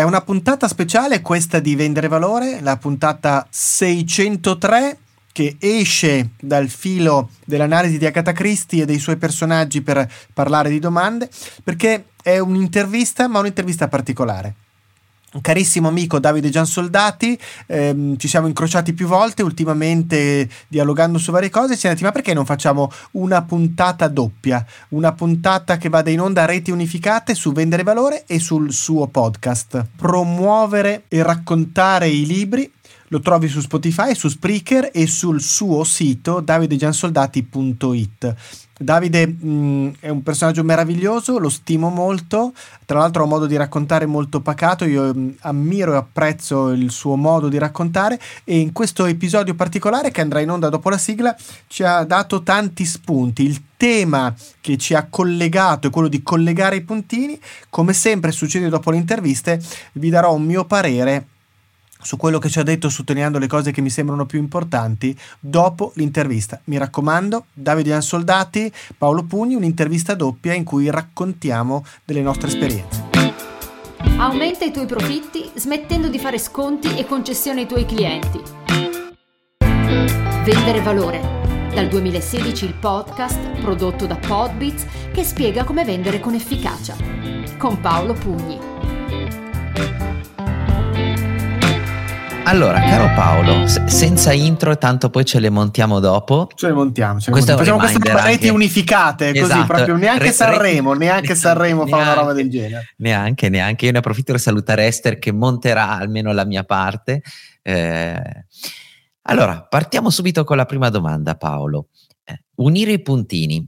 È una puntata speciale questa di Vendere Valore, la puntata 603 che esce dal filo dell'analisi di Agatha Christie e dei suoi personaggi per parlare di domande, perché è un'intervista, ma un'intervista particolare. Carissimo amico Davide Giansoldati, ehm, ci siamo incrociati più volte ultimamente dialogando su varie cose. Ci siamo detti: ma perché non facciamo una puntata doppia? Una puntata che vada in onda a reti unificate su Vendere Valore e sul suo podcast. Promuovere e raccontare i libri lo trovi su Spotify, su Spreaker e sul suo sito davidegiansoldati.it. Davide mh, mm, è un personaggio meraviglioso, lo stimo molto, tra l'altro ha un modo di raccontare molto pacato, io mh, mm, ammiro e apprezzo il suo modo di raccontare. E in questo episodio particolare che andrà in onda dopo la sigla ci ha dato tanti spunti. Il tema che ci ha collegato è quello di collegare i puntini, come sempre succede dopo le interviste, vi darò un mio parere su quello che ci ha detto sottolineando le cose che mi sembrano più importanti dopo l'intervista. Mi raccomando, Davide Ansoldati, Paolo Pugni, un'intervista doppia in cui raccontiamo delle nostre esperienze. Aumenta i tuoi profitti smettendo di fare sconti e concessioni ai tuoi clienti. Vendere valore. Dal 2016 il podcast prodotto da Podbits che spiega come vendere con efficacia. Con Paolo Pugni. Allora, caro Paolo, se- senza intro, tanto poi ce le montiamo dopo. Ce le montiamo, ce le montiamo. facciamo queste pareti anche... unificate, esatto. così proprio neanche Re- Sanremo, neanche Sanremo fa una roba del genere. Neanche, neanche. Io ne approfitto per salutare Esther che monterà almeno la mia parte. Eh, allora, partiamo subito con la prima domanda, Paolo. Eh, unire i puntini,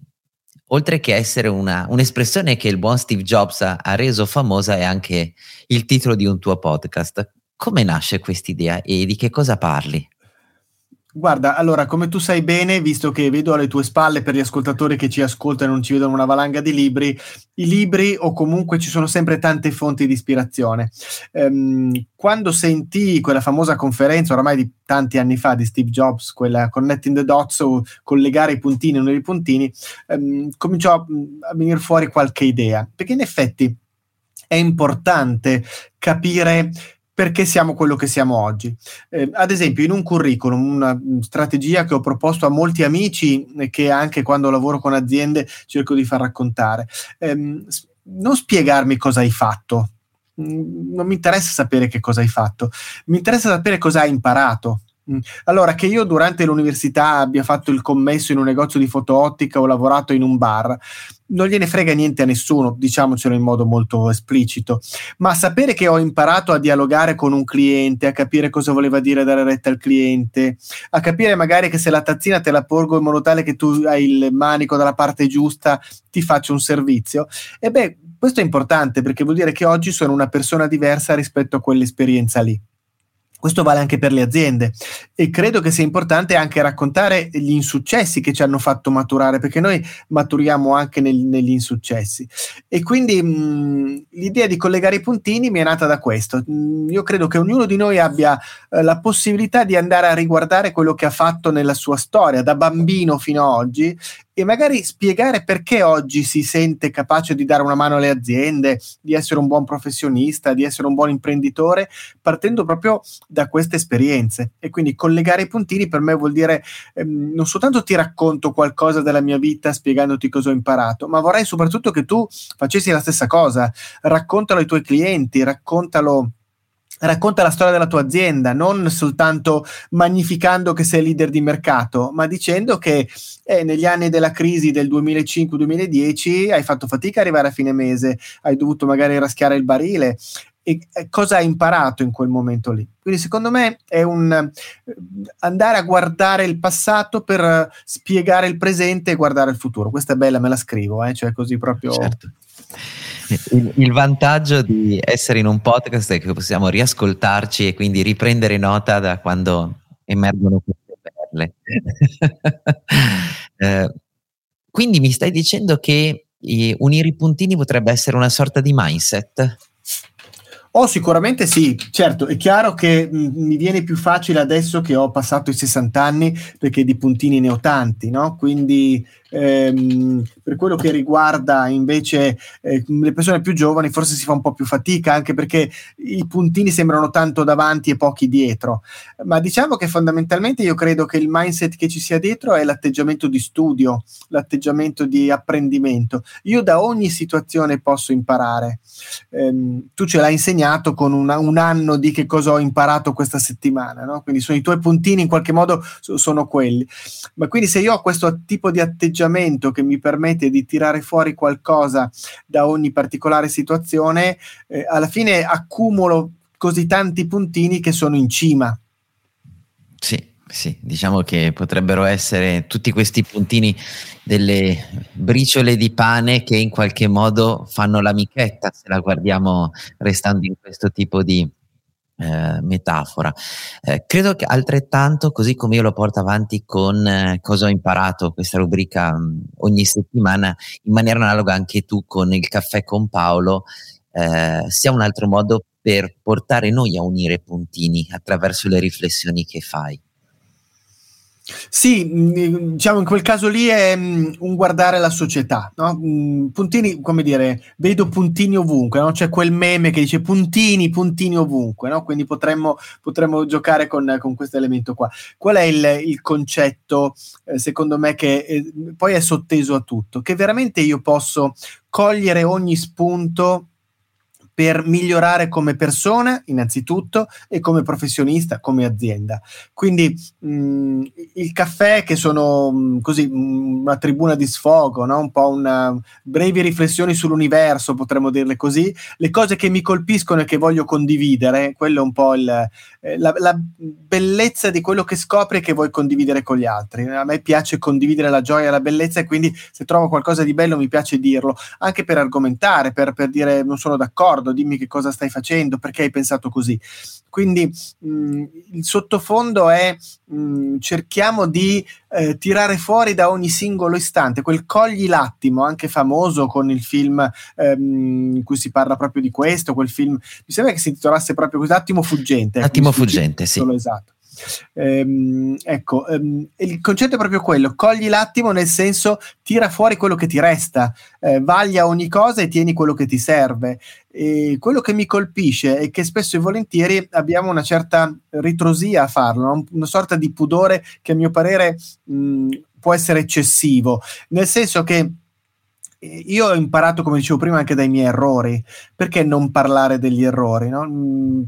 oltre che essere una, un'espressione che il buon Steve Jobs ha, ha reso famosa, è anche il titolo di un tuo podcast. Come nasce quest'idea e di che cosa parli? Guarda, allora, come tu sai bene, visto che vedo alle tue spalle per gli ascoltatori che ci ascoltano e non ci vedono una valanga di libri, i libri o comunque ci sono sempre tante fonti di ispirazione. Um, quando sentii quella famosa conferenza, oramai di tanti anni fa, di Steve Jobs, quella Connecting the Dots o collegare i puntini e non i puntini, um, cominciò a venire fuori qualche idea, perché in effetti è importante capire perché siamo quello che siamo oggi. Eh, ad esempio, in un curriculum, una strategia che ho proposto a molti amici e che anche quando lavoro con aziende cerco di far raccontare, ehm, non spiegarmi cosa hai fatto. Mm, non mi interessa sapere che cosa hai fatto, mi interessa sapere cosa hai imparato. Mm. Allora, che io durante l'università abbia fatto il commesso in un negozio di fotoottica o lavorato in un bar, non gliene frega niente a nessuno, diciamocelo in modo molto esplicito, ma sapere che ho imparato a dialogare con un cliente, a capire cosa voleva dire dare retta al cliente, a capire magari che se la tazzina te la porgo in modo tale che tu hai il manico dalla parte giusta, ti faccio un servizio, e beh, questo è importante perché vuol dire che oggi sono una persona diversa rispetto a quell'esperienza lì. Questo vale anche per le aziende e credo che sia importante anche raccontare gli insuccessi che ci hanno fatto maturare, perché noi maturiamo anche nel, negli insuccessi. E quindi mh, l'idea di collegare i puntini mi è nata da questo. Mh, io credo che ognuno di noi abbia eh, la possibilità di andare a riguardare quello che ha fatto nella sua storia, da bambino fino ad oggi, e magari spiegare perché oggi si sente capace di dare una mano alle aziende, di essere un buon professionista, di essere un buon imprenditore, partendo proprio da queste esperienze. E quindi collegare i puntini per me vuol dire ehm, non soltanto ti racconto qualcosa della mia vita spiegandoti cosa ho imparato, ma vorrei soprattutto che tu facessi la stessa cosa, raccontalo ai tuoi clienti, raccontalo racconta la storia della tua azienda, non soltanto magnificando che sei leader di mercato, ma dicendo che eh, negli anni della crisi del 2005-2010 hai fatto fatica ad arrivare a fine mese, hai dovuto magari raschiare il barile. E, cosa hai imparato in quel momento lì? Quindi, secondo me, è un eh, andare a guardare il passato per spiegare il presente e guardare il futuro. Questa è bella, me la scrivo, eh? cioè così proprio. Certo. Il, il, vantaggio di essere in un podcast è che possiamo riascoltarci e quindi riprendere nota da quando emergono queste perle. eh, quindi mi stai dicendo che eh, unire i puntini potrebbe essere una sorta di mindset? Oh, sicuramente sì, certo, è chiaro che mh, mi viene più facile adesso che ho passato i 60 anni perché di puntini ne ho tanti, no? Quindi Ehm, per quello che riguarda invece eh, le persone più giovani, forse si fa un po' più fatica anche perché i puntini sembrano tanto davanti e pochi dietro. Ma diciamo che fondamentalmente io credo che il mindset che ci sia dietro è l'atteggiamento di studio, l'atteggiamento di apprendimento. Io da ogni situazione posso imparare. Ehm, tu ce l'hai insegnato con una, un anno di che cosa ho imparato questa settimana, no? quindi sono i tuoi puntini in qualche modo sono quelli. Ma quindi se io ho questo tipo di atteggiamento che mi permette di tirare fuori qualcosa da ogni particolare situazione, eh, alla fine accumulo così tanti puntini che sono in cima. Sì, sì, diciamo che potrebbero essere tutti questi puntini delle briciole di pane che in qualche modo fanno l'amichetta, se la guardiamo restando in questo tipo di, eh, metafora. Eh, credo che altrettanto, così come io lo porto avanti con eh, cosa ho imparato, questa rubrica mh, mm, ogni settimana, in maniera analoga anche tu con il caffè con Paolo, eh, sia un altro modo per portare noi a unire puntini attraverso le riflessioni che fai. Sì, mm, diciamo in quel caso lì è mm, un guardare la società, no? Mm, puntini, come dire, vedo puntini ovunque, no? C'è quel meme che dice puntini, puntini ovunque, no? Quindi potremmo, potremmo giocare con, con questo elemento qua. Qual è il, il concetto, eh, secondo me, che eh, poi è sotteso a tutto? Che veramente io posso cogliere ogni spunto per migliorare come persona innanzitutto e come professionista, come azienda. Quindi mh, il caffè che sono mh, così mh, una tribuna di sfogo, no? un po' una brevi riflessioni sull'universo, potremmo dirle così, le cose che mi colpiscono e che voglio condividere, quello è un po' il, eh, la, la, bellezza di quello che scopri e che vuoi condividere con gli altri. A me piace condividere la gioia e la bellezza e quindi se trovo qualcosa di bello mi piace dirlo, anche per argomentare, per, per dire non sono d'accordo, dimmi che cosa stai facendo, perché hai pensato così. Quindi mh, il sottofondo è mh, cerchiamo di eh, tirare fuori da ogni singolo istante quel cogli l'attimo, anche famoso con il film ehm, in cui si parla proprio di questo, quel film, mi sembra che si intitolasse proprio così, Attimo fuggente. Attimo fuggente, sì. Esatto. Ehm, ecco, ehm, il concetto è proprio quello: cogli l'attimo nel senso tira fuori quello che ti resta, eh, vaglia ogni cosa e tieni quello che ti serve. E quello che mi colpisce è che spesso e volentieri abbiamo una certa ritrosia a farlo, una sorta di pudore che a mio parere mh, può essere eccessivo, nel senso che io ho imparato, come dicevo prima, anche dai miei errori. Perché non parlare degli errori? No? Mm,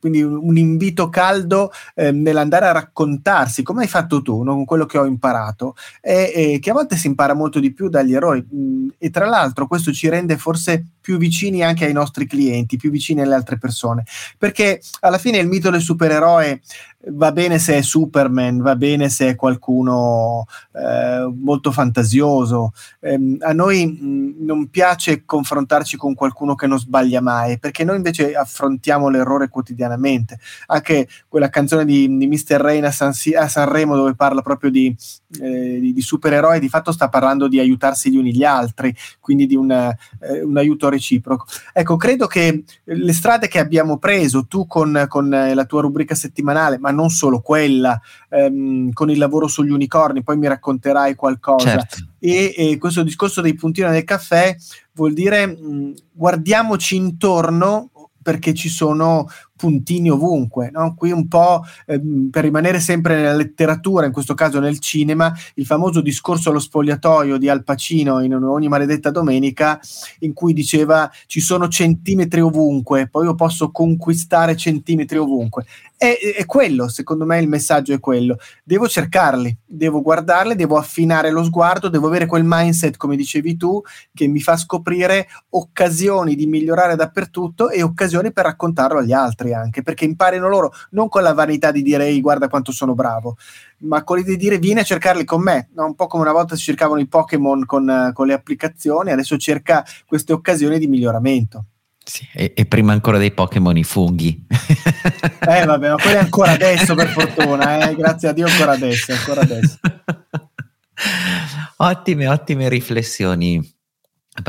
quindi un invito caldo eh, nell'andare a raccontarsi, come hai fatto tu, no? con quello che ho imparato, e, e, che a volte si impara molto di più dagli errori. Mm, e tra l'altro questo ci rende forse più vicini anche ai nostri clienti, più vicini alle altre persone. Perché alla fine il mito del supereroe va bene se è Superman, va bene se è qualcuno eh, molto fantasioso. Eh, a noi non piace confrontarci con qualcuno che non sbaglia mai, perché noi invece affrontiamo l'errore quotidianamente. Anche quella canzone di, di Mr. Rain a, San, a, Sanremo dove parla proprio di, eh, di, supereroi, di fatto sta parlando di aiutarsi gli uni gli altri, quindi di un, eh, un aiuto reciproco. Ecco, credo che le strade che abbiamo preso, tu con, con la tua rubrica settimanale, ma non solo quella, ehm, con il lavoro sugli unicorni, poi mi racconterai qualcosa. Certo. E, e, questo discorso dei puntini del caffè vuol dire mh, guardiamoci intorno perché ci sono puntini ovunque. No? Qui un po' ehm, per rimanere sempre nella letteratura, in questo caso nel cinema, il famoso discorso allo spogliatoio di Al Pacino in ogni maledetta domenica, in cui diceva ci sono centimetri ovunque, poi io posso conquistare centimetri ovunque. È, è quello, secondo me il messaggio è quello. Devo cercarli, devo guardarli, devo affinare lo sguardo, devo avere quel mindset, come dicevi tu, che mi fa scoprire occasioni di migliorare dappertutto e occasioni per raccontarlo agli altri anche, perché imparino loro non con la vanità di dire ehi guarda quanto sono bravo, ma con l'idea di dire vieni a cercarli con me, no? un po' come una volta si cercavano i Pokémon con, con le applicazioni, adesso cerca queste occasioni di miglioramento. Sì, e, e, prima ancora dei Pokémon i funghi. eh vabbè, ma quelli ancora adesso per fortuna, eh? grazie a Dio ancora adesso, ancora adesso. ottime, ottime riflessioni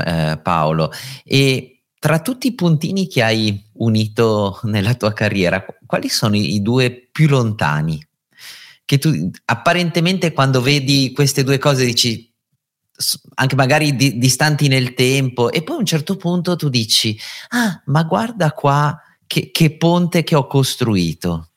eh, Paolo. E tra tutti i puntini che hai unito nella tua carriera, quali sono i due più lontani? Che tu apparentemente quando vedi queste due cose dici anche magari di, distanti nel tempo e poi a un certo punto tu dici, ah, ma guarda qua che, che ponte che ho costruito.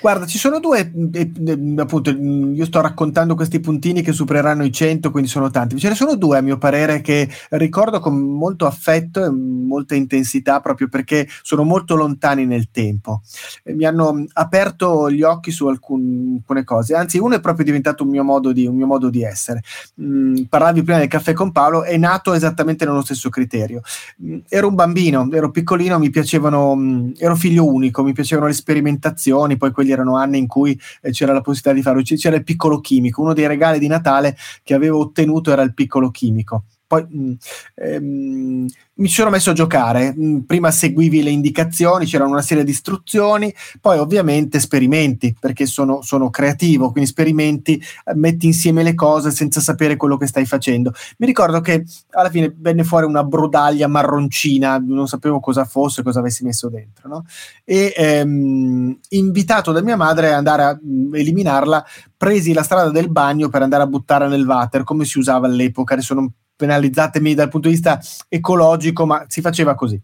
Guarda, ci sono due, eh, eh, appunto, io sto raccontando questi puntini che supereranno i 100, quindi sono tanti. Ce ne sono due, a mio parere, che ricordo con molto affetto e molta intensità, proprio perché sono molto lontani nel tempo. Mi hanno aperto gli occhi su alcun, alcune cose, anzi, uno è proprio diventato un mio modo di, mio modo di essere. Mm, parlavi prima del caffè con Paolo, è nato esattamente nello stesso criterio. Mm, ero un bambino, ero piccolino, mi piacevano, mm, ero figlio unico, mi piacevano le sperimentazioni, poi quelli erano anni in cui eh, c'era la possibilità di farlo, c'era il piccolo chimico, uno dei regali di Natale che avevo ottenuto era il piccolo chimico. Poi mm, ehm, mi sono messo a giocare, mm, prima seguivi le indicazioni, c'erano una serie di istruzioni, poi ovviamente sperimenti, perché sono, sono creativo, quindi sperimenti, eh, metti insieme le cose senza sapere quello che stai facendo. Mi ricordo che alla fine venne fuori una brodaglia marroncina, non sapevo cosa fosse, cosa avessi messo dentro, no? e ehm, invitato da mia madre ad andare a mh, mm, eliminarla, presi la strada del bagno per andare a buttare nel water, come si usava all'epoca, adesso non penalizzatemi dal punto di vista ecologico, ma si faceva così.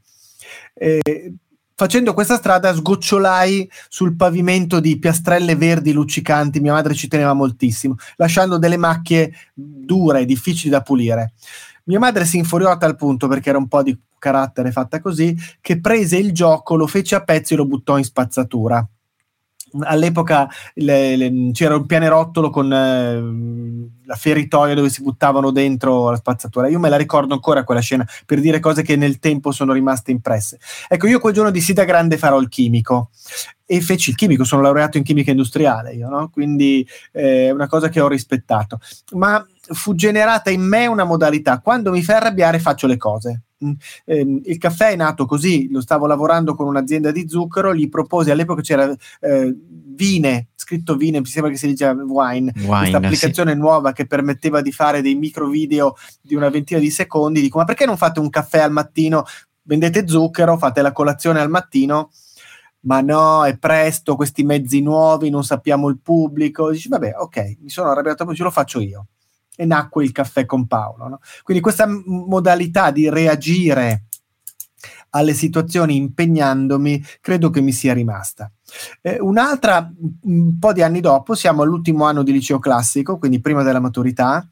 Eh, facendo questa strada sgocciolai sul pavimento di piastrelle verdi luccicanti, mia madre ci teneva moltissimo, lasciando delle macchie dure, difficili da pulire. Mia madre si infuriò a tal punto, perché era un po' di carattere fatta così, che prese il gioco, lo fece a pezzi e lo buttò in spazzatura all'epoca le, le, c'era un pianerottolo con eh, la feritoia dove si buttavano dentro la spazzatura. Io me la ricordo ancora quella scena per dire cose che nel tempo sono rimaste impresse. Ecco, io quel giorno dissi da grande farò il chimico e feci il chimico, sono laureato in chimica industriale io, no? quindi è eh, una cosa che ho rispettato. Ma fu generata in me una modalità, quando mi fai arrabbiare faccio le cose. Ehm, il caffè è nato così, lo stavo lavorando con un'azienda di zucchero, gli proposi, all'epoca c'era eh, Vine, scritto Vine, mi sembra che si dice Wine, Wine questa applicazione sì. nuova che permetteva di fare dei micro video di una ventina di secondi, dico ma perché non fate un caffè al mattino, vendete zucchero, fate la colazione al mattino, ma no, è presto, questi mezzi nuovi, non sappiamo il pubblico, dici vabbè ok, mi sono arrabbiato, ce lo faccio io e nacque il caffè con Paolo. No? Quindi questa modalità di reagire alle situazioni impegnandomi credo che mi sia rimasta. Eh, un'altra, un po' di anni dopo, siamo all'ultimo anno di liceo classico, quindi prima della maturità,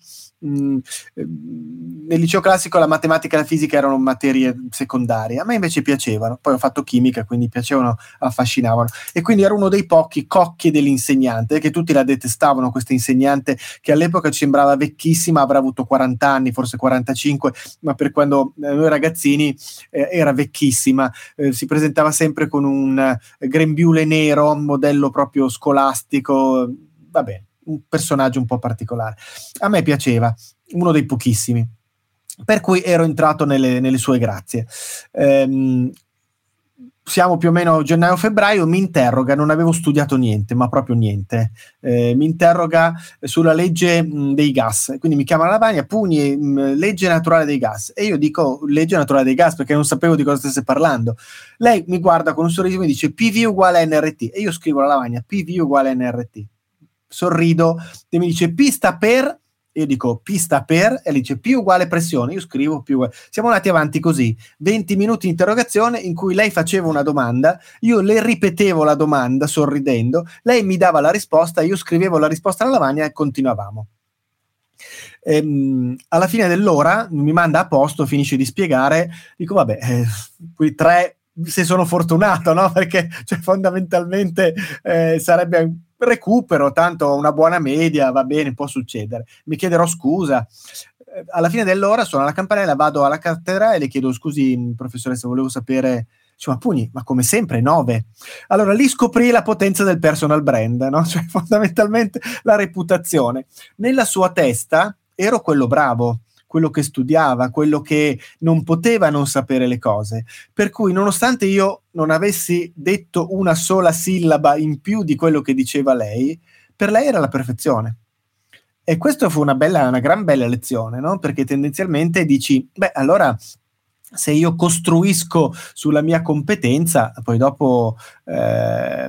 Mm, ehm, nel liceo classico la matematica e la fisica erano materie secondarie, a me invece piacevano, poi ho fatto chimica, quindi piacevano, affascinavano. E quindi ero uno dei pochi cocchi dell'insegnante, che tutti la detestavano questa insegnante che all'epoca ci sembrava vecchissima, avrà avuto 40 anni, forse 45, ma per quando noi ragazzini eh, era vecchissima, eh, si presentava sempre con un eh, grembiule nero, modello proprio scolastico, va bene un personaggio un po' particolare. A me piaceva, uno dei pochissimi, per cui ero entrato nelle, nelle sue grazie. Ehm, siamo più o meno gennaio-febbraio, mi interroga, non avevo studiato niente, ma proprio niente, eh, mi interroga sulla legge mh, dei gas, quindi mi chiama la lavagna, pugni, mh, legge naturale dei gas, e io dico legge naturale dei gas perché non sapevo di cosa stesse parlando. Lei mi guarda con un sorriso e mi dice PV uguale NRT, e io scrivo alla lavagna PV uguale NRT sorrido e mi dice P sta per io dico P sta per e lei dice P uguale pressione, io scrivo P uguale. Siamo andati avanti così, 20 minuti di interrogazione in cui lei faceva una domanda, io le ripetevo la domanda sorridendo, lei mi dava la risposta, io scrivevo la risposta alla lavagna e continuavamo. Ehm, alla fine dell'ora mi manda a posto, finisce di spiegare, dico vabbè, eh, quei tre se sono fortunato, no? Perché cioè, fondamentalmente eh, sarebbe recupero, tanto una buona media, va bene, può succedere. Mi chiederò scusa. Eh, alla fine dell'ora suono la campanella, vado alla cattedra e le chiedo scusi, professoressa, volevo sapere insomma, pugni, ma come sempre 9. Allora lì scoprì la potenza del personal brand, no? cioè fondamentalmente la reputazione. Nella sua testa ero quello bravo, quello che studiava, quello che non poteva non sapere le cose. Per cui, nonostante io non avessi detto una sola sillaba in più di quello che diceva lei, per lei era la perfezione. E questa fu una, bella, una gran bella lezione, no? perché tendenzialmente dici, beh, allora se io costruisco sulla mia competenza, poi dopo eh,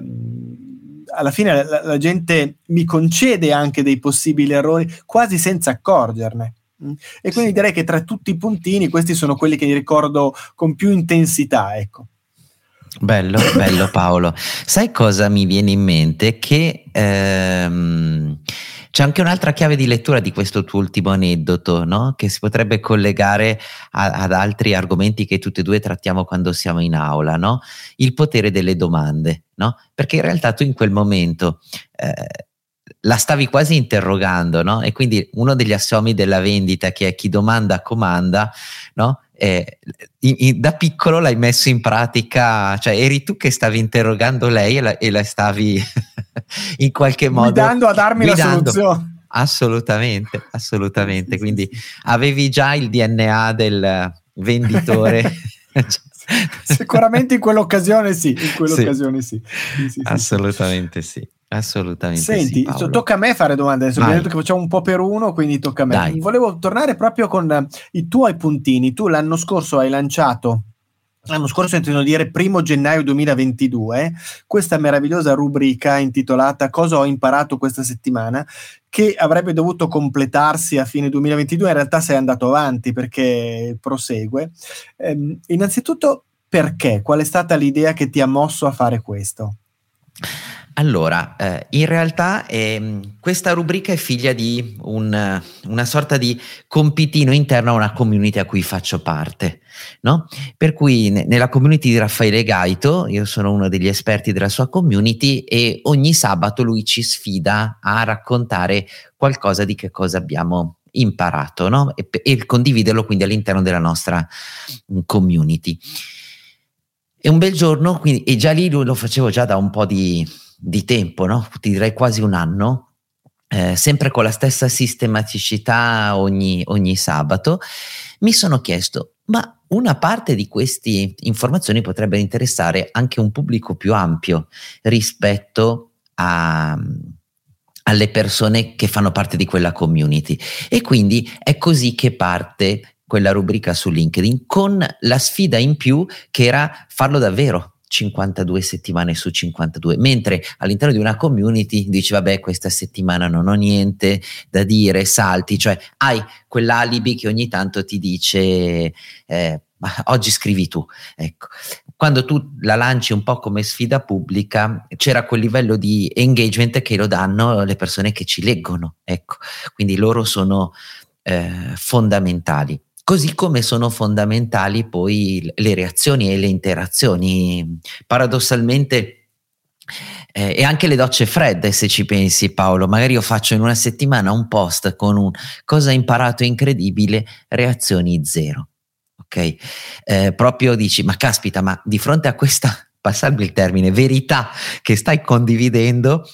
alla fine la, la, gente mi concede anche dei possibili errori quasi senza accorgerne. Mm. E quindi direi che tra tutti i puntini questi sono quelli che ricordo con più intensità, ecco. Bello, bello Paolo. Sai cosa mi viene in mente? Che ehm, c'è anche un'altra chiave di lettura di questo tuo ultimo aneddoto, no? che si potrebbe collegare a, ad altri argomenti che tutti e due trattiamo quando siamo in aula, no? il potere delle domande, no? perché in realtà tu in quel momento eh, la stavi quasi interrogando, no? E quindi uno degli assiomi della vendita, che è chi domanda comanda, no? Eh, in, in, da piccolo l'hai messo in pratica, cioè eri tu che stavi interrogando lei e la, e la stavi in qualche modo guidando a darmi guidando. la soluzione. Assolutamente, assolutamente. Quindi avevi già il DNA del venditore. Sicuramente in quell'occasione sì, in quell'occasione sì. sì. sì Assolutamente sì. Assolutamente. Senti, sì, tocca a me fare domande adesso. Abbiamo detto che facciamo un po' per uno, quindi tocca a me. Dai. Volevo tornare proprio con eh, i tuoi puntini. Tu l'anno scorso hai lanciato l'anno scorso intendo dire primo gennaio 2022, questa meravigliosa rubrica intitolata Cosa ho imparato questa settimana, che avrebbe dovuto completarsi a fine 2022, in realtà sei andato avanti perché prosegue. Ehm, innanzitutto, perché? Qual è stata l'idea che ti ha mosso a fare questo? Allora, eh, in realtà eh, questa rubrica è figlia di un, una sorta di compitino interno a una community a cui faccio parte, no? Per cui ne, nella community di Raffaele Gaito, io sono uno degli esperti della sua community e ogni sabato lui ci sfida a raccontare qualcosa di che cosa abbiamo imparato, no? E, e condividerlo quindi all'interno della nostra mm, community. E un bel giorno, quindi, e già lì lo facevo già da un po' di di tempo, no? ti direi quasi un anno, eh, sempre con la stessa sistematicità ogni, ogni sabato, mi sono chiesto, ma una parte di queste informazioni potrebbe interessare anche un pubblico più ampio rispetto a, alle persone che fanno parte di quella community. E quindi è così che parte quella rubrica su LinkedIn con la sfida in più che era farlo davvero, 52 settimane su 52, mentre all'interno di una community dici vabbè questa settimana non ho niente da dire, salti, cioè hai quell'alibi che ogni tanto ti dice eh, oggi scrivi tu, ecco. Quando tu la lanci un po' come sfida pubblica, c'era quel livello di engagement che lo danno le persone che ci leggono, ecco. Quindi loro sono eh, fondamentali. Così come sono fondamentali poi le reazioni e le interazioni. Paradossalmente, eh, e anche le docce fredde, se ci pensi, Paolo. Magari io faccio in una settimana un post con un cosa imparato incredibile, reazioni zero. Ok? Eh, proprio dici, ma caspita, ma di fronte a questa, passarmi il termine, verità che stai condividendo,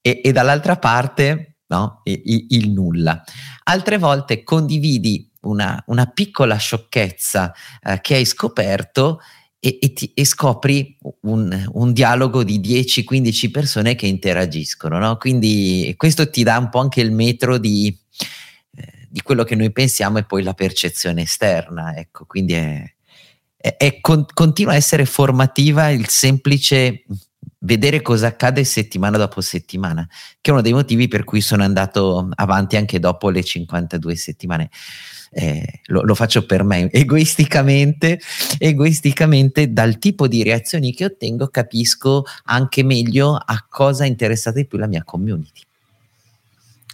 e, e dall'altra parte no, il, il nulla. Altre volte condividi una, una piccola sciocchezza eh, che hai scoperto e, e, ti, e scopri un, un, dialogo di 10-15 persone che interagiscono. No? Quindi questo ti dà un po' anche il metro di, eh, di quello che noi pensiamo e poi la percezione esterna. Ecco, quindi è, è, è con, continua a essere formativa il semplice vedere cosa accade settimana dopo settimana, che è uno dei motivi per cui sono andato avanti anche dopo le 52 settimane eh, lo, lo, faccio per me egoisticamente, egoisticamente dal tipo di reazioni che ottengo capisco anche meglio a cosa è di più la mia community.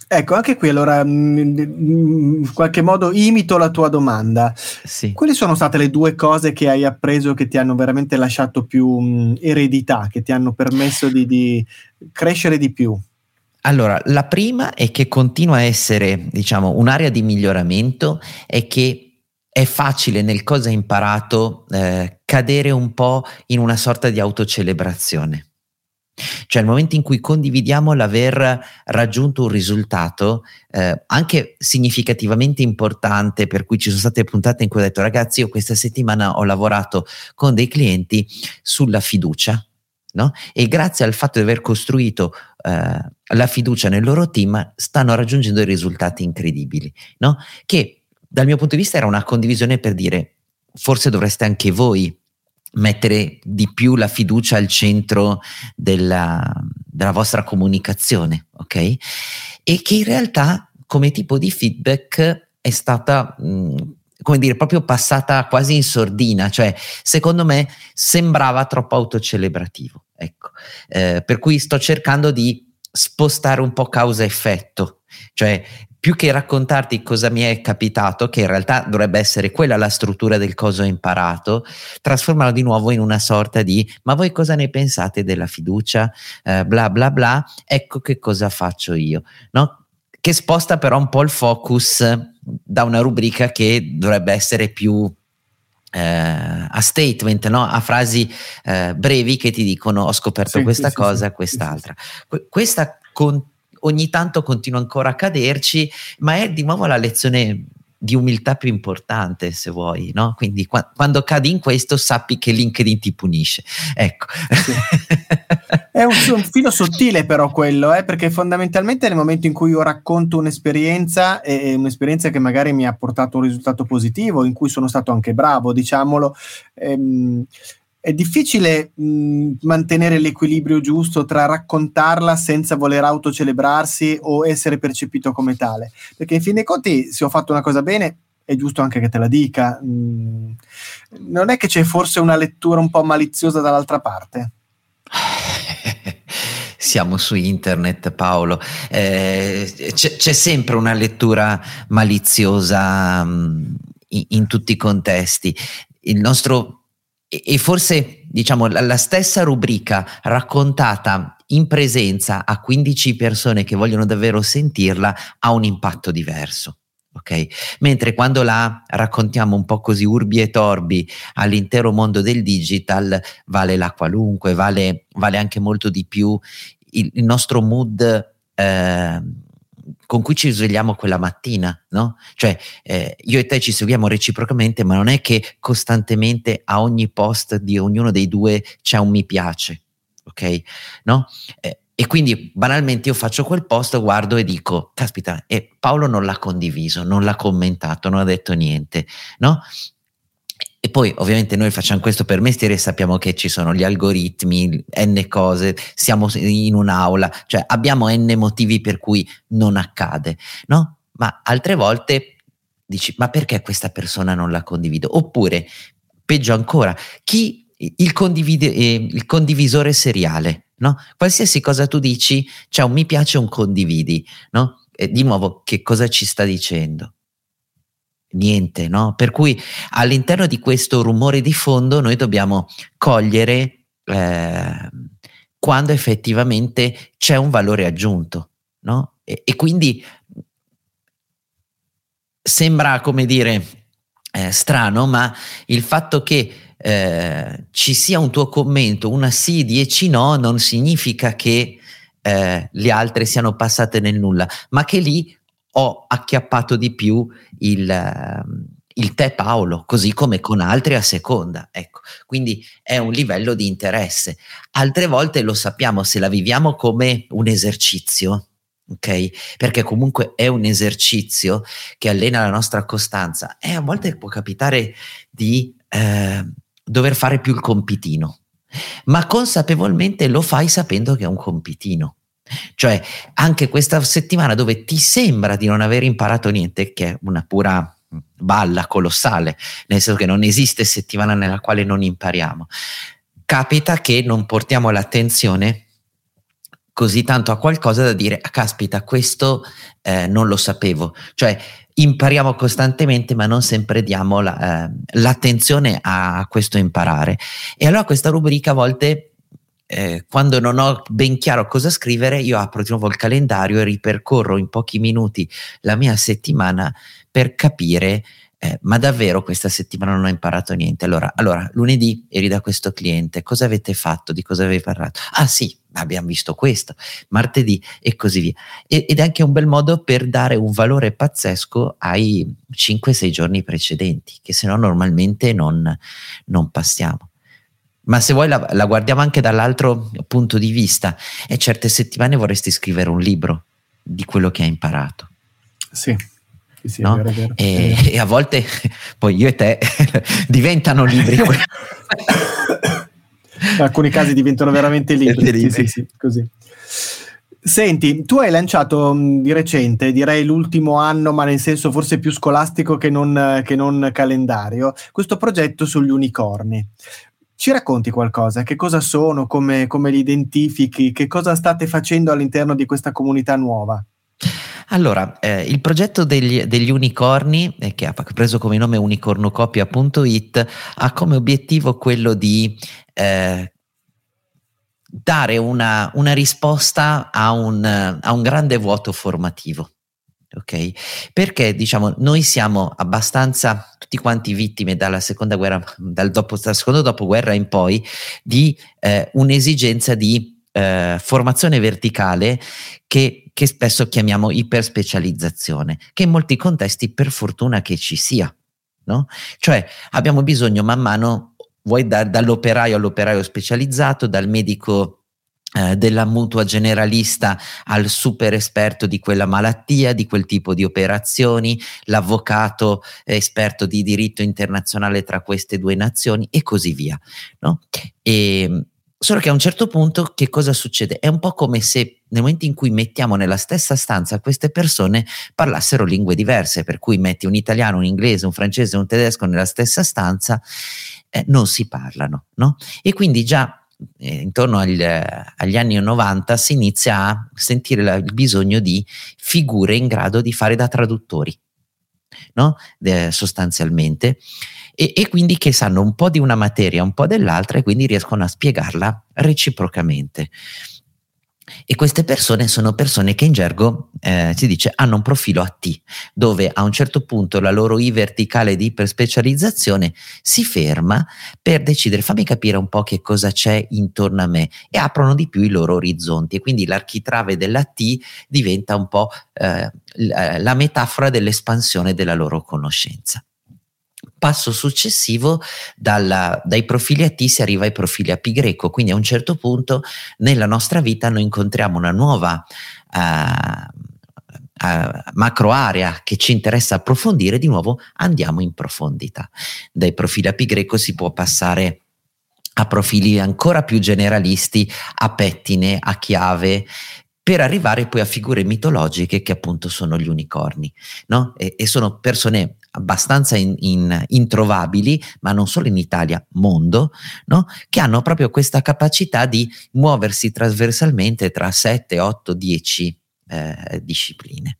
Ecco, anche qui allora mm, mm, in qualche modo imito la tua domanda. Sì. Quali sono state le due cose che hai appreso che ti hanno veramente lasciato più um, eredità, che ti hanno permesso di, di crescere di più? Allora, la prima è che continua a essere, diciamo, un'area di miglioramento è che è facile nel cosa imparato eh, cadere un po' in una sorta di autocelebrazione. Cioè, il momento in cui condividiamo l'aver raggiunto un risultato eh, anche significativamente importante, per cui ci sono state puntate in cui ho detto, ragazzi, io questa settimana ho lavorato con dei clienti sulla fiducia, no? E grazie al fatto di aver costruito eh, la fiducia nel loro team, stanno raggiungendo dei risultati incredibili, no? Che dal mio punto di vista era una condivisione per dire forse dovreste anche voi mettere di più la fiducia al centro della, della vostra comunicazione, ok? E che in realtà come tipo di feedback è stata mh, come dire, proprio passata quasi in sordina, cioè secondo me sembrava troppo autocelebrativo. Ecco, eh, per cui sto cercando di spostare un po' causa-effetto, cioè più che raccontarti cosa mi è capitato, che in realtà dovrebbe essere quella la struttura del cosa ho imparato, trasformarlo di nuovo in una sorta di ma voi cosa ne pensate della fiducia, eh, bla bla bla, ecco che cosa faccio io, no? Che sposta però un po' il focus da una rubrica che dovrebbe essere più eh, a statement, no? a frasi eh, brevi che ti dicono ho scoperto sì, questa sì, cosa, sì, quest'altra. Questa con, ogni tanto continua ancora a caderci, ma è di nuovo la lezione di umiltà più importante, se vuoi, no? Quindi qua, quando cadi in questo sappi che LinkedIn ti punisce. Ecco. È un, un, filo sottile però quello, eh, perché fondamentalmente nel momento in cui io racconto un'esperienza, e un'esperienza che magari mi ha portato un risultato positivo, in cui sono stato anche bravo, diciamolo, ehm, è difficile mh, mantenere l'equilibrio giusto tra raccontarla senza voler autocelebrarsi o essere percepito come tale. Perché in fin dei conti, se ho fatto una cosa bene, è giusto anche che te la dica. Mh, non è che c'è forse una lettura un po' maliziosa dall'altra parte? Siamo su internet, Paolo. Eh, c'è, c'è, sempre una lettura maliziosa mh, in, in tutti i contesti. Il nostro e, forse diciamo la, la, stessa rubrica raccontata in presenza a 15 persone che vogliono davvero sentirla ha un impatto diverso. Okay? Mentre quando la raccontiamo un po' così urbi e torbi all'intero mondo del digital, vale la qualunque, vale, vale anche molto di più il, il nostro mood eh, con cui ci svegliamo quella mattina, no? Cioè, eh, io e te ci seguiamo reciprocamente, ma non è che costantemente a ogni post di ognuno dei due c'è un mi piace, ok? No? Eh, e quindi banalmente io faccio quel post, guardo e dico, caspita, e Paolo non l'ha condiviso, non l'ha commentato, non ha detto niente, no? E poi ovviamente noi facciamo questo per mestiere e sappiamo che ci sono gli algoritmi, n cose, siamo in un'aula, cioè abbiamo n motivi per cui non accade, no? Ma altre volte dici, ma perché questa persona non la condivido? Oppure, peggio ancora, chi il, condivide, eh, il condivisore seriale, no? Qualsiasi cosa tu dici, c'è un mi piace, un condividi, no? E di nuovo, che cosa ci sta dicendo? Niente, no? Per cui all'interno di questo rumore di fondo noi dobbiamo cogliere eh, quando effettivamente c'è un valore aggiunto, no? E, e quindi sembra, come dire, eh, strano, ma il fatto che eh, ci sia un tuo commento, una sì, dieci no, non significa che eh, le altre siano passate nel nulla, ma che lì ho acchiappato di più il, ehm, il te Paolo, così come con altri a seconda. Ecco, quindi è un livello di interesse. Altre volte lo sappiamo, se la viviamo come un esercizio, ok? Perché comunque è un esercizio che allena la nostra costanza e a volte può capitare di eh, dover fare più il compitino, ma consapevolmente lo fai sapendo che è un compitino. Cioè, anche questa settimana dove ti sembra di non aver imparato niente, che è una pura balla colossale, nel senso che non esiste settimana nella quale non impariamo, capita che non portiamo l'attenzione così tanto a qualcosa da dire, ah, caspita, questo eh, non lo sapevo. Cioè, impariamo costantemente, ma non sempre diamo la, eh, l'attenzione a questo imparare. E allora questa rubrica a volte eh, quando non ho ben chiaro cosa scrivere, io apro di nuovo il calendario e ripercorro in pochi minuti la mia settimana per capire, eh, ma davvero questa settimana non ho imparato niente. Allora, allora, lunedì eri da questo cliente, cosa avete fatto? Di cosa avevi parlato? Ah sì, abbiamo visto questo, martedì e così via. E, ed è anche un bel modo per dare un valore pazzesco ai 5-6 giorni precedenti, che se no normalmente non, non passiamo. Ma se vuoi la, la, guardiamo anche dall'altro punto di vista e certe settimane vorresti scrivere un libro di quello che hai imparato. Sì. sì, no? vero, vero. E, e, a volte poi io e te diventano libri. In alcuni casi diventano veramente libri. Sì, sì, sì, così. Senti, tu hai lanciato mh, di recente, direi l'ultimo anno, ma nel senso forse più scolastico che non, che non calendario, questo progetto sugli unicorni. Ci racconti qualcosa? Che cosa sono? Come, come li identifichi? Che cosa state facendo all'interno di questa comunità nuova? Allora, eh, il progetto degli, degli unicorni, eh, che ha preso come nome unicornocopia.it, ha come obiettivo quello di eh, dare una, una risposta a un, a un grande vuoto formativo ok? Perché diciamo noi siamo abbastanza tutti quanti vittime dalla seconda guerra, dal, dopo, dal secondo dopoguerra in poi, di eh, un'esigenza di eh, formazione verticale che, che spesso chiamiamo iperspecializzazione, che in molti contesti per fortuna che ci sia, no? Cioè abbiamo bisogno man mano, vuoi da, dall'operaio all'operaio specializzato, dal medico della mutua generalista al super esperto di quella malattia, di quel tipo di operazioni, l'avvocato esperto di diritto internazionale tra queste due nazioni e così via. No? E, solo che a un certo punto che cosa succede? È un po' come se nel momento in cui mettiamo nella stessa stanza queste persone parlassero lingue diverse, per cui metti un italiano, un inglese, un francese, un tedesco nella stessa stanza, eh, non si parlano, no? E quindi già eh, intorno agli, agli, anni 90 si inizia a sentire la, il bisogno di figure in grado di fare da traduttori, no? De, sostanzialmente, e, e, quindi che sanno un po' di una materia, un po' dell'altra e quindi riescono a spiegarla reciprocamente. E queste persone sono persone che in gergo eh, si dice hanno un profilo a T, dove a un certo punto la loro I verticale di iperspecializzazione si ferma per decidere fammi capire un po' che cosa c'è intorno a me. E aprono di più i loro orizzonti. E quindi l'architrave della T diventa un po' eh, la metafora dell'espansione della loro conoscenza passo successivo dalla, dai profili a T si arriva ai profili a Pi greco, quindi a un certo punto nella nostra vita noi incontriamo una nuova uh, uh, macro area che ci interessa approfondire, di nuovo andiamo in profondità. Dai profili a Pi greco si può passare a profili ancora più generalisti, a pettine, a chiave, per arrivare poi a figure mitologiche che appunto sono gli unicorni, no? e, e sono persone abbastanza in, in, introvabili, ma non solo in Italia, mondo, no? che hanno proprio questa capacità di muoversi trasversalmente tra 7, 8, 10 eh, discipline.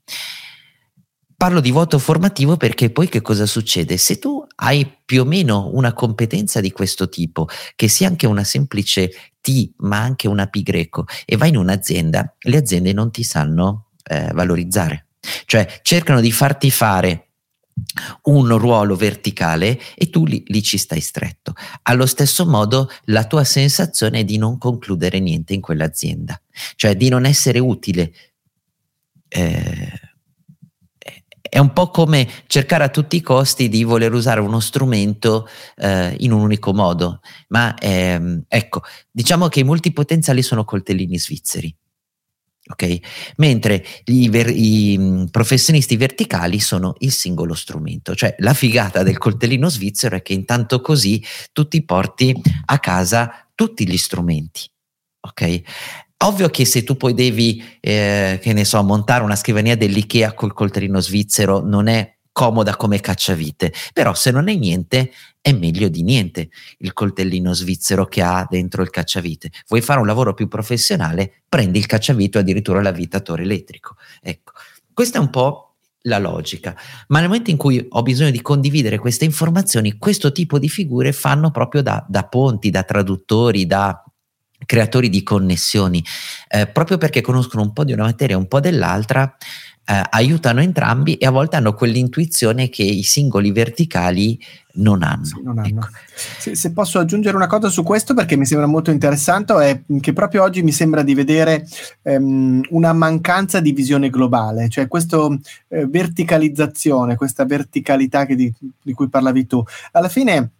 Parlo di vuoto formativo perché poi che cosa succede? Se tu hai più o meno una competenza di questo tipo, che sia anche una semplice T, ma anche una P greco, e vai in un'azienda, le aziende non ti sanno eh, valorizzare. Cioè cercano di farti fare un ruolo verticale e tu lì, lì, ci stai stretto. Allo stesso modo la tua sensazione è di non concludere niente in quell'azienda, cioè di non essere utile. Eh, è un po' come cercare a tutti i costi di voler usare uno strumento eh, in un unico modo, ma ehm, ecco, diciamo che i multipotenziali sono coltellini svizzeri ok? Mentre i, ver- i mm, professionisti verticali sono il singolo strumento, cioè la figata del coltellino svizzero è che intanto così tu ti porti a casa tutti gli strumenti, ok? Ovvio che se tu poi devi, eh, che ne so, montare una scrivania dell'IKEA col coltellino svizzero non è comoda come cacciavite, però se non è niente è meglio di niente il coltellino svizzero che ha dentro il cacciavite. Vuoi fare un lavoro più professionale? Prendi il cacciavite o addirittura l'avvitatore elettrico. Ecco, questa è un po' la logica, ma nel momento in cui ho bisogno di condividere queste informazioni, questo tipo di figure fanno proprio da, da ponti, da traduttori, da creatori di connessioni, eh, proprio perché conoscono un po' di una materia e un po' dell'altra, eh, aiutano entrambi e a volte hanno quell'intuizione che i singoli verticali non hanno. Sì, non hanno. Ecco. Se, se, posso aggiungere una cosa su questo perché mi sembra molto interessante è che proprio oggi mi sembra di vedere ehm, una mancanza di visione globale, cioè questa eh, verticalizzazione, questa verticalità di, di cui parlavi tu. Alla fine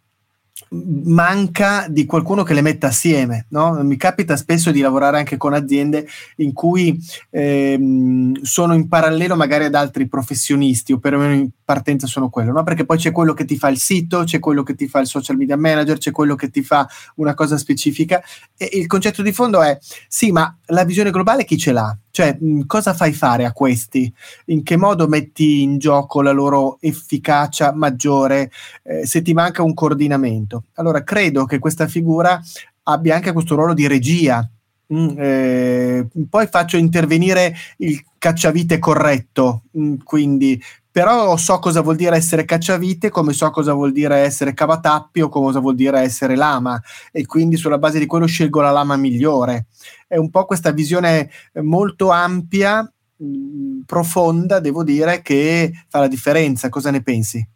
manca di qualcuno che le metta assieme. No? Mi capita spesso di lavorare anche con aziende in cui ehm, sono in parallelo magari ad altri professionisti o perlomeno in partenza sono quello, no? perché poi c'è quello che ti fa il sito, c'è quello che ti fa il social media manager, c'è quello che ti fa una cosa specifica e il concetto di fondo è sì, ma la visione globale chi ce l'ha? Cioè, mh, cosa fai fare a questi? In che modo metti in gioco la loro efficacia maggiore eh, se ti manca un coordinamento? Allora, credo che questa figura abbia anche questo ruolo di regia. Mm, eh, poi faccio intervenire il cacciavite corretto, mm, quindi però so cosa vuol dire essere cacciavite, come so cosa vuol dire essere cavatappi o cosa vuol dire essere lama e quindi sulla base di quello scelgo la lama migliore. È un po' questa visione molto ampia, mm, profonda, devo dire, che fa la differenza. Cosa ne pensi?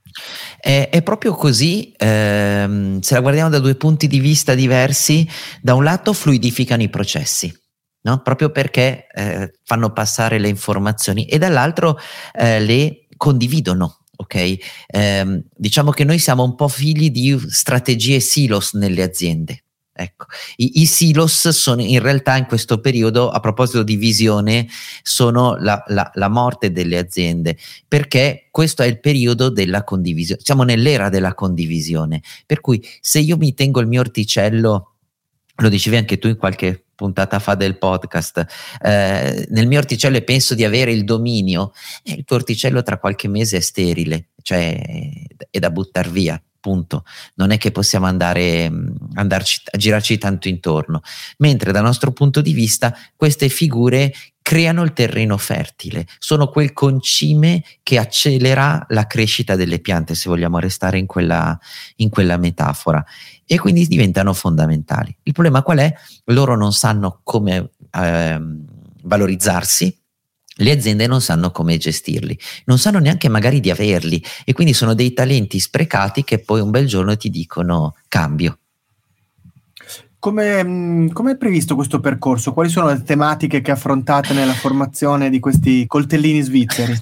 È, è proprio così, ehm, se la guardiamo da due punti di vista diversi, da un lato fluidificano i processi. No? Proprio perché eh, fanno passare le informazioni e dall'altro eh, le condividono. Ok, eh, diciamo che noi siamo un po' figli di strategie silos nelle aziende. Ecco, I, i, silos sono in realtà in questo periodo, a proposito di visione, sono la, la, la, morte delle aziende, perché questo è il periodo della condivisione, siamo nell'era della condivisione, per cui se io mi tengo il mio orticello, lo dicevi anche tu in qualche puntata fa del podcast, eh, nel mio orticello e penso di avere il dominio, eh, il tuo orticello tra qualche mese è sterile, cioè è da buttare via. Punto. Non è che possiamo andare mm, andarci, a girarci tanto intorno. Mentre dal nostro punto di vista queste figure creano il terreno fertile, sono quel concime che accelera la crescita delle piante, se vogliamo restare in quella, in quella metafora, e quindi diventano fondamentali. Il problema qual è? Loro non sanno come eh, valorizzarsi, le aziende non sanno come gestirli, non sanno neanche magari di averli e quindi sono dei talenti sprecati che poi un bel giorno ti dicono cambio. Come, mm, come, è previsto questo percorso? Quali sono le tematiche che affrontate nella formazione di questi coltellini svizzeri?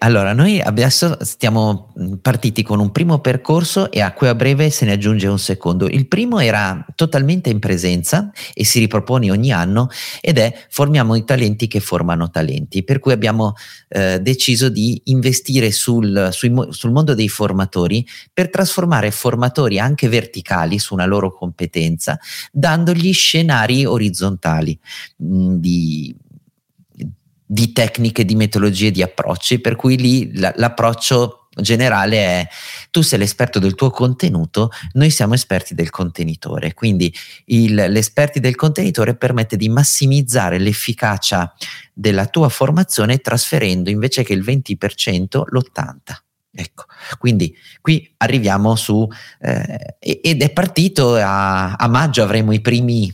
Allora noi adesso stiamo mm, partiti con un primo percorso e a cui a breve se ne aggiunge un secondo. Il primo era totalmente in presenza e si ripropone ogni anno ed è formiamo i talenti che formano talenti, per cui abbiamo eh, deciso di investire sul, sui, sul mondo dei formatori per trasformare formatori anche verticali su una loro competenza dandogli scenari orizzontali mh, mm, di, di, tecniche, di metodologie, di approcci, per cui lì la, l'approccio generale è tu sei l'esperto del tuo contenuto, noi siamo esperti del contenitore, quindi il, l'esperti del contenitore permette di massimizzare l'efficacia della tua formazione trasferendo invece che il 20% l'80%. Ecco, quindi qui arriviamo su, eh, ed è partito a, a maggio, avremo i primi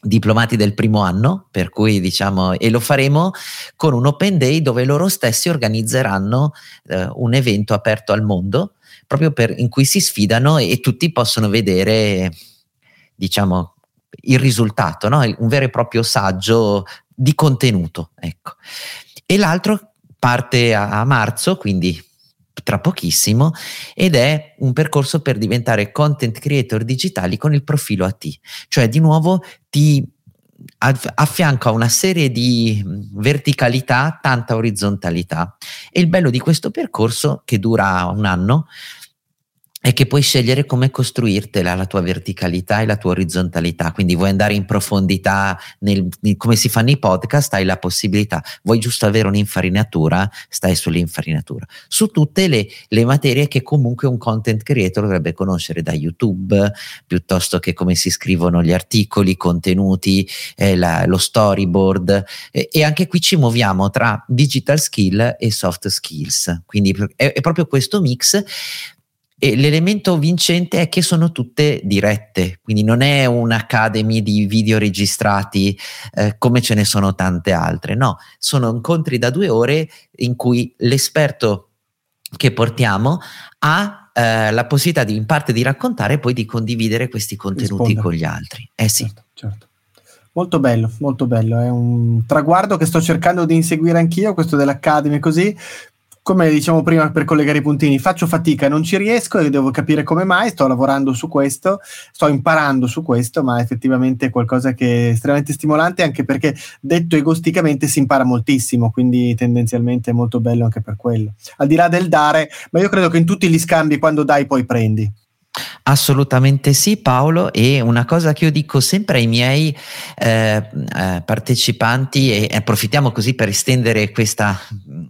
diplomati del primo anno, per cui diciamo, e lo faremo con un open day dove loro stessi organizzeranno eh, un evento aperto al mondo, proprio per, in cui si sfidano e, e tutti possono vedere, diciamo, il risultato, no? un vero e proprio saggio di contenuto. Ecco. E l'altro parte a, a marzo, quindi tra pochissimo ed è un percorso per diventare content creator digitali con il profilo AT, cioè di nuovo ti affianco a una serie di verticalità, tanta orizzontalità. E il bello di questo percorso, che dura un anno, è che puoi scegliere come costruirtela la tua verticalità e la tua orizzontalità. Quindi vuoi andare in profondità nel, nel, come si fanno i podcast, hai la possibilità. Vuoi giusto avere un'infarinatura, stai sull'infarinatura. Su tutte le, le materie che comunque un content creator dovrebbe conoscere da YouTube, piuttosto che come si scrivono gli articoli, i contenuti, eh, la, lo storyboard. Eh, e anche qui ci muoviamo tra digital skill e soft skills. Quindi è, è proprio questo mix e l'elemento vincente è che sono tutte dirette, quindi non è un'academy di video registrati eh, come ce ne sono tante altre, no, sono incontri da due ore in cui l'esperto che portiamo ha eh, la possibilità di in parte di raccontare e poi di condividere questi contenuti Rispondo. con gli altri. Eh sì. Certo, certo. Molto bello, molto bello, è un traguardo che sto cercando di inseguire anch'io, questo dell'Academy così, come diciamo prima per collegare i puntini, faccio fatica, non ci riesco e devo capire come mai, sto lavorando su questo, sto imparando su questo, ma effettivamente è qualcosa che è estremamente stimolante anche perché detto egosticamente si impara moltissimo, quindi tendenzialmente è molto bello anche per quello. Al di là del dare, ma io credo che in tutti gli scambi quando dai poi prendi. Assolutamente sì Paolo e una cosa che io dico sempre ai miei eh, eh, partecipanti e approfittiamo così per estendere questa,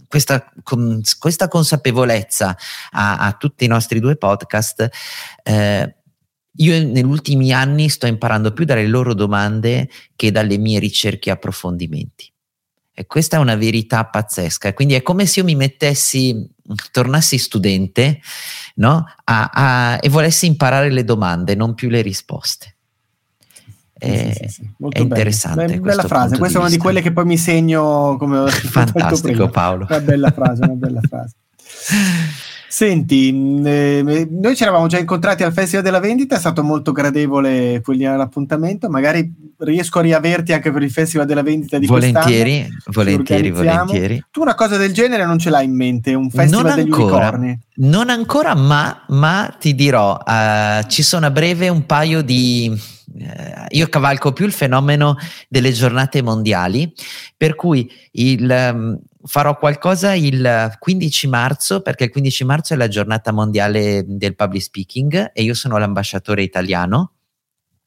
questa, con, questa consapevolezza a, a, tutti i nostri due podcast. Eh, io negli ultimi anni sto imparando più dalle loro domande che dalle mie ricerche e approfondimenti. E questa è una verità pazzesca. Quindi è come se io mi mettessi, tornassi studente, no? a, a, e volessi imparare le domande, non più le risposte. È, sì, sì, sì. è interessante. Beh, bella frase, questa è una di quelle che poi mi segno come Fantastico Paolo. Una bella frase, una bella frase. Senti, eh, noi ci eravamo già incontrati al Festival della Vendita, è stato molto gradevole l'appuntamento, magari riesco a riaverti anche per il Festival della Vendita di volentieri, Volentieri, volentieri. Tu una cosa del genere non ce l'hai in mente, un Festival non degli ancora, unicorni? Non ancora, ma, ma ti dirò, uh, ci sono a breve un paio di eh, io cavalco più il fenomeno delle giornate mondiali, per cui il, um, farò qualcosa il 15 marzo, perché il 15 marzo è la giornata mondiale del public speaking e io sono l'ambasciatore italiano.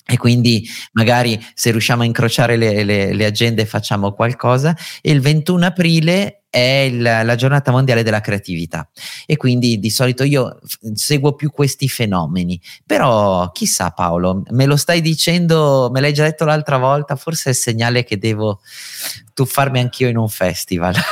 E quindi magari se riusciamo a incrociare le, le, le agende facciamo qualcosa. E il 21 aprile è il, la giornata mondiale della creatività. E quindi di solito io seguo più questi fenomeni. Però chissà Paolo me lo stai dicendo me l'hai già detto l'altra volta forse è il segnale che devo tuffarmi anch'io in un festival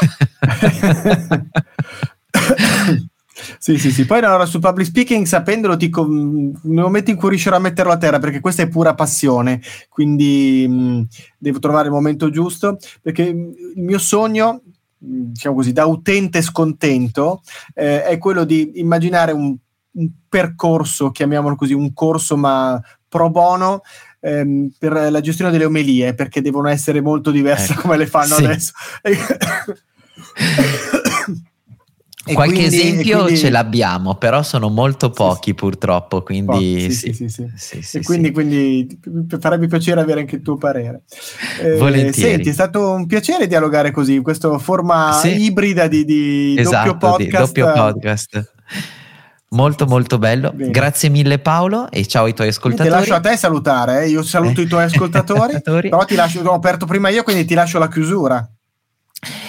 Sì, sì, sì. Poi allora, su public speaking, sapendolo, dico, nel momento in cui riuscirò a metterlo a terra, perché questa è pura passione, quindi mh, devo trovare il momento giusto, perché il mio sogno diciamo così, da utente scontento, eh, è quello di immaginare un, un, percorso, chiamiamolo così, un corso ma pro bono ehm, per la gestione delle omelie, perché devono essere molto diverse ecco, come le fanno sì. adesso. E Qualche quindi, esempio quindi... ce l'abbiamo, però sono molto pochi sì, purtroppo, quindi sì, sì, sì, sì. e quindi, quindi farebbe piacere avere anche il tuo parere. Eh, Volentieri. Senti, è stato un piacere dialogare così, in questa forma ibrida di, di esatto, doppio podcast. Di doppio podcast. Molto molto bello, Bene. grazie mille Paolo e ciao ai tuoi ascoltatori. Ti lascio a te salutare, eh? io saluto i tuoi ascoltatori, però ti lascio, ho aperto prima io quindi ti lascio la chiusura.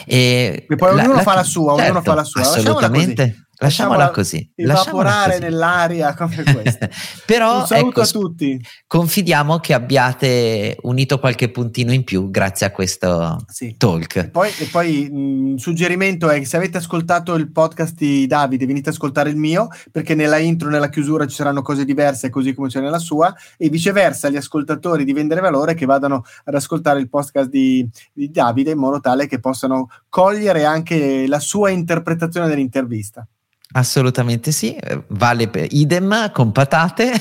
E, e poi ognuno la, fa la sua, certo, ognuno fa la sua. Assolutamente. Lasciamola così. Evaporare nell'aria come questa. Però un saluto ecco, a tutti. Confidiamo che abbiate unito qualche puntino in più grazie a questo sì. talk. E poi, e poi mh, suggerimento è che se avete ascoltato il podcast di Davide, venite ad ascoltare il mio, perché nella intro, nella chiusura ci saranno cose diverse, così come c'è nella sua, e viceversa gli ascoltatori di Vendere Valore che vadano ad ascoltare il podcast di, di Davide in modo tale che possano cogliere anche la sua interpretazione dell'intervista. Assolutamente sì, eh, vale per idem con patate.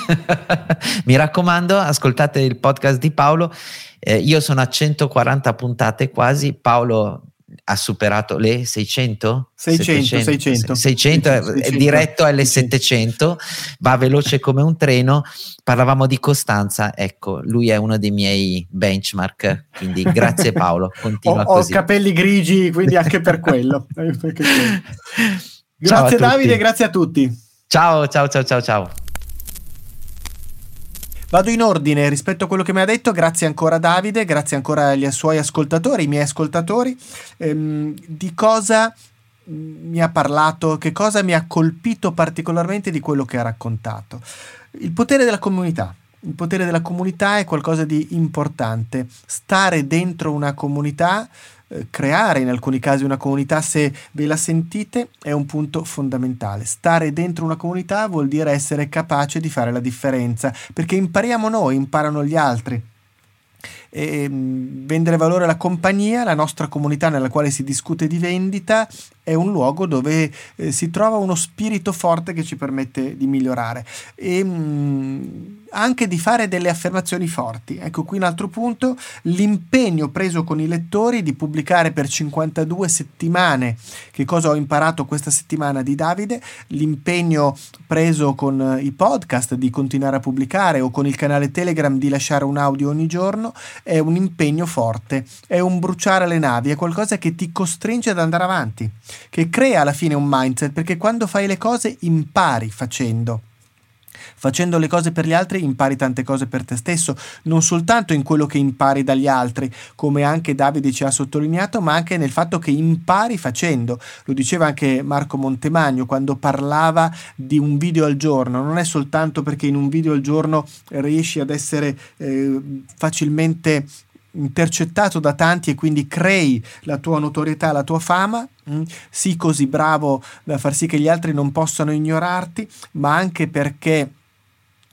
Mi raccomando, ascoltate il podcast di Paolo. Eh, io sono a 140 puntate quasi. Paolo ha superato le 600? 600, 600, 600, 600, 600 è diretto alle 700, va veloce come un treno. Parlavamo di Costanza, ecco, lui è uno dei miei benchmark, quindi grazie Paolo, continua ho, così. Ho capelli grigi, quindi anche per quello. Grazie Davide, grazie a tutti. Ciao, ciao, ciao, ciao, ciao. Vado in ordine rispetto a quello che mi ha detto, grazie ancora Davide, grazie ancora agli suoi ascoltatori, i miei ascoltatori, ehm, di cosa mi ha parlato, che cosa mi ha colpito particolarmente di quello che ha raccontato. Il potere della comunità. Il potere della comunità è qualcosa di importante. Stare dentro una comunità eh, creare in alcuni casi una comunità, se ve la sentite, è un punto fondamentale. Stare dentro una comunità vuol dire essere capace di fare la differenza, perché impariamo noi, imparano gli altri. E mm, vendere valore alla compagnia, la nostra comunità nella quale si discute di vendita, è un luogo dove eh, si trova uno spirito forte che ci permette di migliorare. E mh, mm, anche di fare delle affermazioni forti. Ecco qui un altro punto, l'impegno preso con i lettori di pubblicare per 52 settimane, che cosa ho imparato questa settimana di Davide, l'impegno preso con i podcast di continuare a pubblicare o con il canale Telegram di lasciare un audio ogni giorno, è un impegno forte, è un bruciare le navi, è qualcosa che ti costringe ad andare avanti che crea alla fine un mindset, perché quando fai le cose impari facendo. Facendo le cose per gli altri impari tante cose per te stesso, non soltanto in quello che impari dagli altri, come anche Davide ci ha sottolineato, ma anche nel fatto che impari facendo. Lo diceva anche Marco Montemagno quando parlava di un video al giorno, non è soltanto perché in un video al giorno riesci ad essere eh, facilmente intercettato da tanti e quindi crei la tua notorietà, la tua fama, mh? Mm, sii così bravo da far sì che gli altri non possano ignorarti, ma anche perché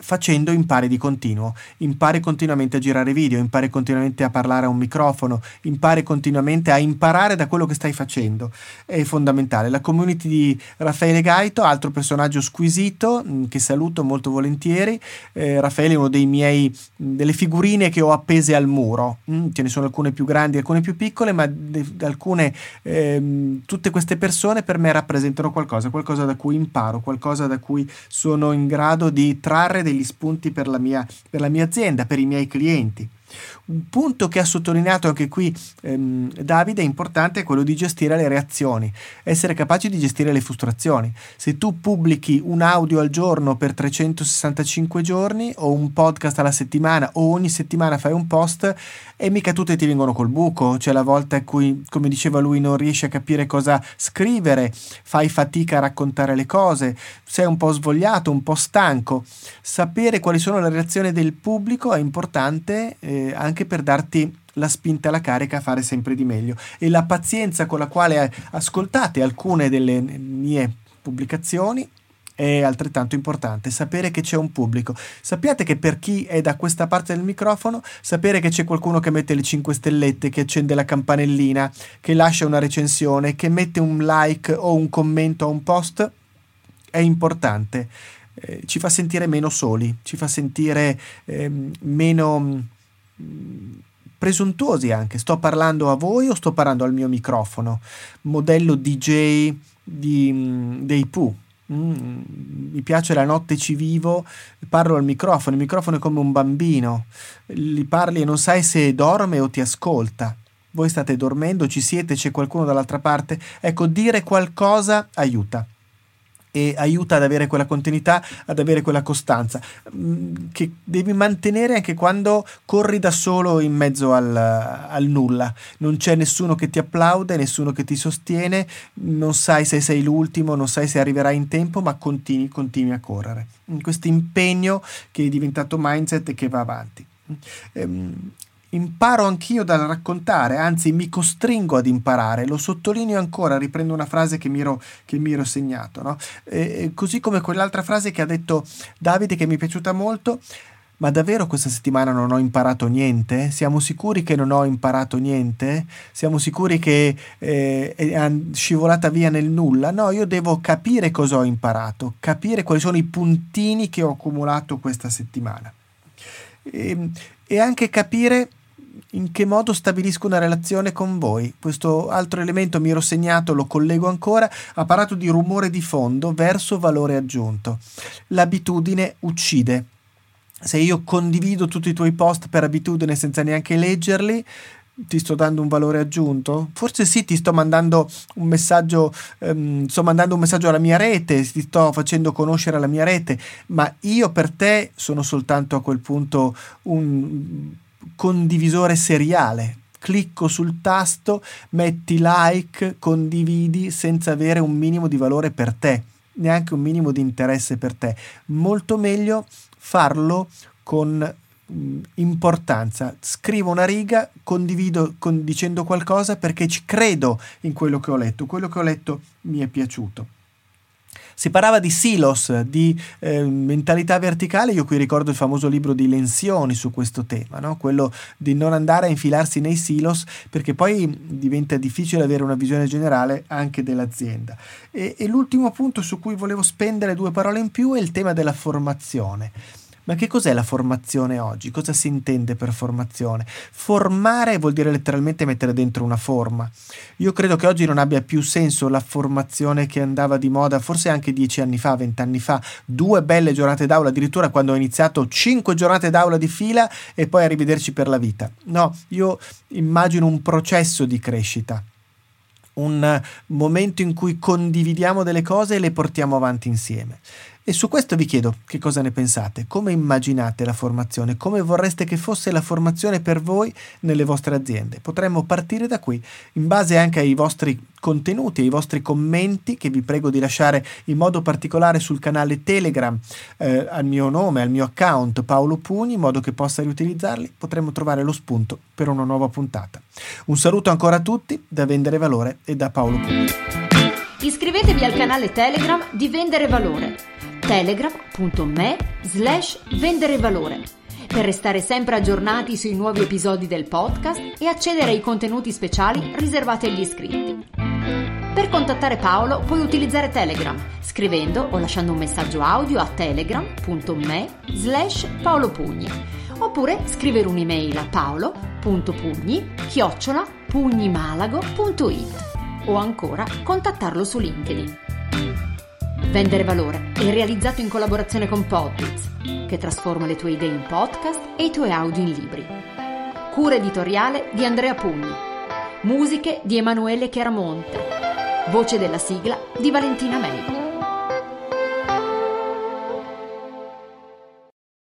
facendo impari di continuo, impari continuamente a girare video, impari continuamente a parlare a un microfono, impari continuamente a imparare da quello che stai facendo, è fondamentale. La community di Raffaele Gaito, altro personaggio squisito mm, che saluto molto volentieri, eh, Raffaele è uno dei miei, mm, delle figurine che ho appese al muro, mm, ce ne sono alcune più grandi, alcune più piccole, ma de, alcune, eh, tutte queste persone per me rappresentano qualcosa, qualcosa da cui imparo, qualcosa da cui sono in grado di trarre degli spunti per la mia, per la mia azienda, per i miei clienti. Un punto che ha sottolineato anche qui ehm, Davide è importante è quello di gestire le reazioni, essere capaci di gestire le frustrazioni. Se tu pubblichi un audio al giorno per 365 giorni o un podcast alla settimana o ogni settimana fai un post e mica tutte ti vengono col buco, c'è la volta in cui, come diceva lui, non riesci a capire cosa scrivere, fai fatica a raccontare le cose, sei un po' svogliato, un po' stanco. Sapere quali sono le reazioni del pubblico è importante. Eh, anche per darti la spinta alla carica a fare sempre di meglio e la pazienza con la quale ascoltate alcune delle mie pubblicazioni è altrettanto importante sapere che c'è un pubblico. Sappiate che per chi è da questa parte del microfono, sapere che c'è qualcuno che mette le 5 stellette, che accende la campanellina, che lascia una recensione, che mette un like o un commento a un post è importante. Eh, ci fa sentire meno soli, ci fa sentire eh, meno presuntuosi anche. Sto parlando a voi o sto parlando al mio microfono? Modello DJ di, dei Pooh. Mm, mi piace la notte ci vivo, parlo al microfono, il microfono è come un bambino, gli parli e non sai se dorme o ti ascolta. Voi state dormendo, ci siete, c'è qualcuno dall'altra parte. Ecco, dire qualcosa aiuta e aiuta ad avere quella continuità, ad avere quella costanza mm, che devi mantenere anche quando corri da solo in mezzo al, al, nulla. Non c'è nessuno che ti applaude, nessuno che ti sostiene, non sai se sei l'ultimo, non sai se arriverai in tempo, ma continui, continui a correre. In questo impegno che è diventato mindset e che va avanti. Ehm, imparo anch'io dal raccontare, anzi mi costringo ad imparare, lo sottolineo ancora, riprendo una frase che mi ero, che mi ero segnato, no? e, così come quell'altra frase che ha detto Davide che mi è piaciuta molto, ma davvero questa settimana non ho imparato niente? Siamo sicuri che non ho imparato niente? Siamo sicuri che eh, è scivolata via nel nulla? No, io devo capire cosa ho imparato, capire quali sono i puntini che ho accumulato questa settimana. E, e anche capire in che modo stabilisco una relazione con voi. Questo altro elemento mi ero segnato, lo collego ancora, apparato di rumore di fondo verso valore aggiunto. L'abitudine uccide. Se io condivido tutti i tuoi post per abitudine senza neanche leggerli, ti sto dando un valore aggiunto? Forse sì, ti sto mandando un messaggio, ehm, sto mandando un messaggio alla mia rete, ti sto facendo conoscere la mia rete, ma io per te sono soltanto a quel punto un condivisore seriale. Clicco sul tasto, metti like, condividi senza avere un minimo di valore per te, neanche un minimo di interesse per te. Molto meglio farlo con mm, importanza. Scrivo una riga, condivido con, dicendo qualcosa perché ci credo in quello che ho letto. Quello che ho letto mi è piaciuto. Si parlava di silos, di eh, mentalità verticale, io qui ricordo il famoso libro di Lenzioni su questo tema, no? quello di non andare a infilarsi nei silos perché poi diventa difficile avere una visione generale anche dell'azienda. E, e l'ultimo punto su cui volevo spendere due parole in più è il tema della formazione. Ma che cos'è la formazione oggi? Cosa si intende per formazione? Formare vuol dire letteralmente mettere dentro una forma. Io credo che oggi non abbia più senso la formazione che andava di moda, forse anche dieci anni fa, vent'anni fa, due belle giornate d'aula, addirittura quando ho iniziato cinque giornate d'aula di fila e poi arrivederci per la vita. No, io immagino un processo di crescita un momento in cui condividiamo delle cose e le portiamo avanti insieme. E su questo vi chiedo che cosa ne pensate, come immaginate la formazione, come vorreste che fosse la formazione per voi nelle vostre aziende. Potremmo partire da qui, in base anche ai vostri contenuti, ai vostri commenti che vi prego di lasciare in modo particolare sul canale Telegram eh, al mio nome, al mio account Paolo Pugni, in modo che possa riutilizzarli, potremmo trovare lo spunto per una nuova puntata. Un saluto ancora a tutti da Vendere Valore e da Paolo Pugni. Iscrivetevi al canale Telegram di Vendere Valore telegram.me slash vendere valore per restare sempre aggiornati sui nuovi episodi del podcast e accedere ai contenuti speciali riservati agli iscritti. Per contattare Paolo puoi utilizzare Telegram scrivendo o lasciando un messaggio audio a telegram.me slash paolopugni oppure scrivere un'email a paolo.pugni chiocciola pugnimalago.it o ancora contattarlo su LinkedIn. Vendere Valore è realizzato in collaborazione con Podbiz, che trasforma le tue idee in podcast e i tuoi audio in libri. Cura editoriale di Andrea Pugni. Musiche di Emanuele Chiaramonte. Voce della sigla di Valentina Mei.